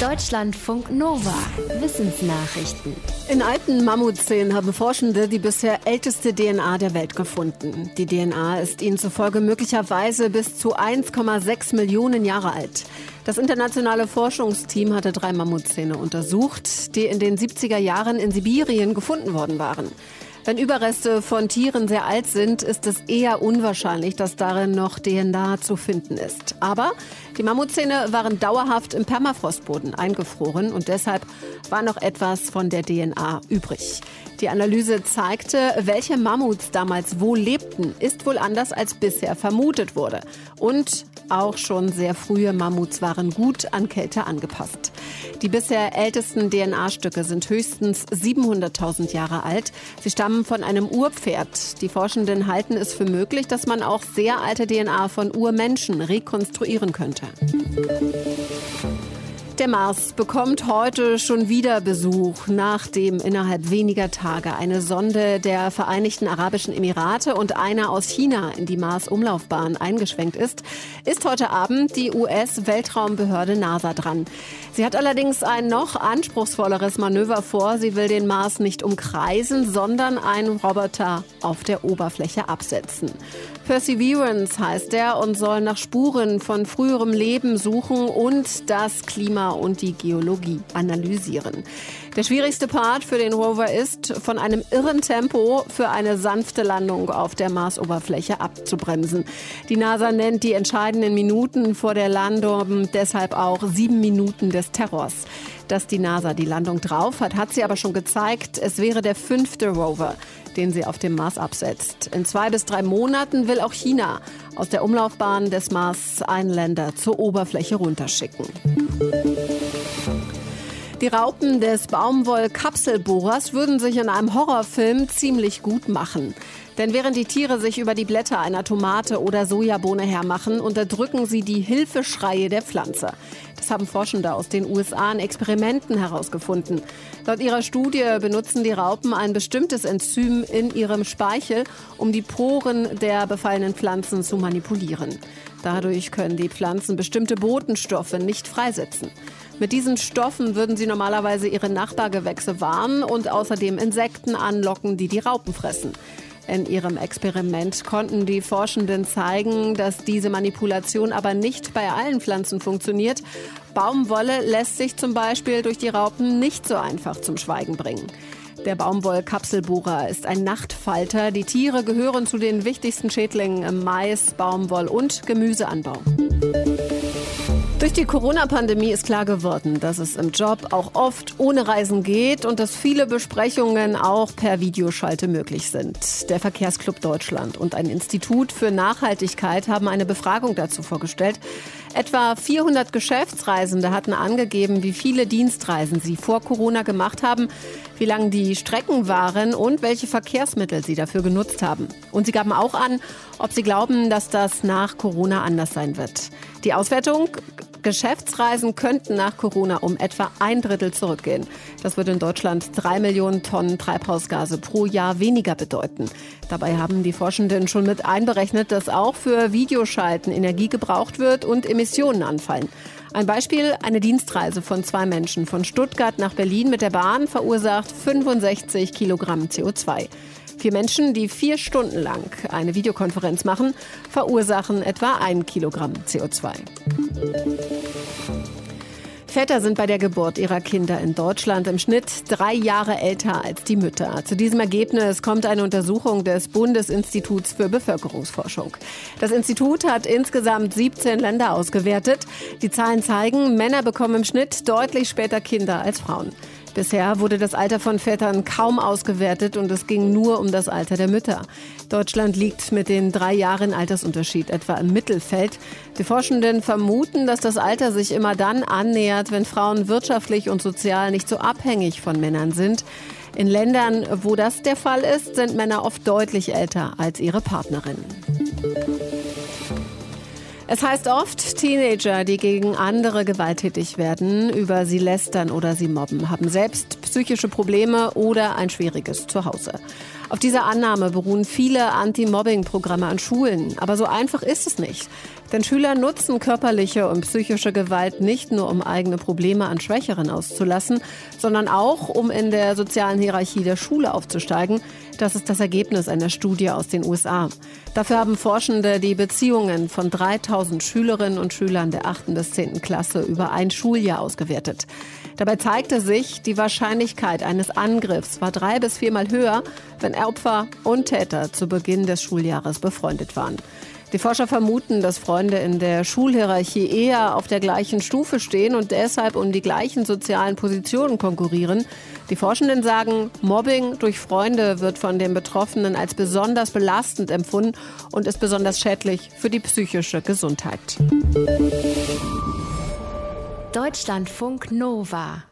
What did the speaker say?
Deutschlandfunk Nova. Wissensnachrichten. In alten Mammutzähnen haben Forschende die bisher älteste DNA der Welt gefunden. Die DNA ist ihnen zufolge möglicherweise bis zu 1,6 Millionen Jahre alt. Das internationale Forschungsteam hatte drei Mammutzähne untersucht, die in den 70er Jahren in Sibirien gefunden worden waren. Wenn Überreste von Tieren sehr alt sind, ist es eher unwahrscheinlich, dass darin noch DNA zu finden ist. Aber die Mammutzähne waren dauerhaft im Permafrostboden eingefroren und deshalb war noch etwas von der DNA übrig. Die Analyse zeigte, welche Mammuts damals wo lebten, ist wohl anders als bisher vermutet wurde. Und auch schon sehr frühe Mammuts waren gut an Kälte angepasst. Die bisher ältesten DNA-Stücke sind höchstens 700.000 Jahre alt. Sie stammen von einem Urpferd. Die Forschenden halten es für möglich, dass man auch sehr alte DNA von Urmenschen rekonstruieren könnte. Der Mars bekommt heute schon wieder Besuch, nachdem innerhalb weniger Tage eine Sonde der Vereinigten Arabischen Emirate und eine aus China in die Mars-Umlaufbahn eingeschwenkt ist, ist heute Abend die US-Weltraumbehörde NASA dran. Sie hat allerdings ein noch anspruchsvolleres Manöver vor. Sie will den Mars nicht umkreisen, sondern einen Roboter auf der Oberfläche absetzen. Perseverance heißt er und soll nach Spuren von früherem Leben suchen und das Klima und die Geologie analysieren. Der schwierigste Part für den Rover ist, von einem irren Tempo für eine sanfte Landung auf der Marsoberfläche abzubremsen. Die NASA nennt die entscheidenden Minuten vor der Landung deshalb auch sieben Minuten des Terrors. Dass die NASA die Landung drauf hat, hat sie aber schon gezeigt. Es wäre der fünfte Rover, den sie auf dem Mars absetzt. In zwei bis drei Monaten will auch China aus der Umlaufbahn des Mars einen Länder zur Oberfläche runterschicken. Die Raupen des Baumwollkapselbohrers würden sich in einem Horrorfilm ziemlich gut machen. Denn während die Tiere sich über die Blätter einer Tomate oder Sojabohne hermachen, unterdrücken sie die Hilfeschreie der Pflanze. Das haben Forschende aus den USA in Experimenten herausgefunden. Laut ihrer Studie benutzen die Raupen ein bestimmtes Enzym in ihrem Speichel, um die Poren der befallenen Pflanzen zu manipulieren. Dadurch können die Pflanzen bestimmte Botenstoffe nicht freisetzen. Mit diesen Stoffen würden sie normalerweise ihre Nachbargewächse warnen und außerdem Insekten anlocken, die die Raupen fressen. In ihrem Experiment konnten die Forschenden zeigen, dass diese Manipulation aber nicht bei allen Pflanzen funktioniert. Baumwolle lässt sich zum Beispiel durch die Raupen nicht so einfach zum Schweigen bringen. Der Baumwollkapselbohrer ist ein Nachtfalter. Die Tiere gehören zu den wichtigsten Schädlingen im Mais, Baumwoll und Gemüseanbau. Durch die Corona-Pandemie ist klar geworden, dass es im Job auch oft ohne Reisen geht und dass viele Besprechungen auch per Videoschalte möglich sind. Der Verkehrsclub Deutschland und ein Institut für Nachhaltigkeit haben eine Befragung dazu vorgestellt. Etwa 400 Geschäftsreisende hatten angegeben, wie viele Dienstreisen sie vor Corona gemacht haben, wie lang die Strecken waren und welche Verkehrsmittel sie dafür genutzt haben. Und sie gaben auch an, ob sie glauben, dass das nach Corona anders sein wird. Die Auswertung Geschäftsreisen könnten nach Corona um etwa ein Drittel zurückgehen. Das würde in Deutschland drei Millionen Tonnen Treibhausgase pro Jahr weniger bedeuten. Dabei haben die Forschenden schon mit einberechnet, dass auch für Videoschalten Energie gebraucht wird und Emissionen anfallen. Ein Beispiel, eine Dienstreise von zwei Menschen von Stuttgart nach Berlin mit der Bahn verursacht 65 Kilogramm CO2. Vier Menschen, die vier Stunden lang eine Videokonferenz machen, verursachen etwa ein Kilogramm CO2. Väter sind bei der Geburt ihrer Kinder in Deutschland im Schnitt drei Jahre älter als die Mütter. Zu diesem Ergebnis kommt eine Untersuchung des Bundesinstituts für Bevölkerungsforschung. Das Institut hat insgesamt 17 Länder ausgewertet. Die Zahlen zeigen, Männer bekommen im Schnitt deutlich später Kinder als Frauen. Bisher wurde das Alter von Vätern kaum ausgewertet und es ging nur um das Alter der Mütter. Deutschland liegt mit den drei Jahren Altersunterschied etwa im Mittelfeld. Die Forschenden vermuten, dass das Alter sich immer dann annähert, wenn Frauen wirtschaftlich und sozial nicht so abhängig von Männern sind. In Ländern, wo das der Fall ist, sind Männer oft deutlich älter als ihre Partnerinnen. Es heißt oft, Teenager, die gegen andere gewalttätig werden, über sie lästern oder sie mobben, haben selbst psychische Probleme oder ein schwieriges Zuhause. Auf dieser Annahme beruhen viele Anti-Mobbing-Programme an Schulen. Aber so einfach ist es nicht. Denn Schüler nutzen körperliche und psychische Gewalt nicht nur, um eigene Probleme an Schwächeren auszulassen, sondern auch, um in der sozialen Hierarchie der Schule aufzusteigen. Das ist das Ergebnis einer Studie aus den USA. Dafür haben Forschende die Beziehungen von 3000 Schülerinnen und Schülern der 8. bis 10. Klasse über ein Schuljahr ausgewertet. Dabei zeigte sich, die Wahrscheinlichkeit eines Angriffs war drei bis viermal höher, wenn Opfer und Täter zu Beginn des Schuljahres befreundet waren. Die Forscher vermuten, dass Freunde in der Schulhierarchie eher auf der gleichen Stufe stehen und deshalb um die gleichen sozialen Positionen konkurrieren. Die Forschenden sagen, Mobbing durch Freunde wird von den Betroffenen als besonders belastend empfunden und ist besonders schädlich für die psychische Gesundheit. Deutschlandfunk Nova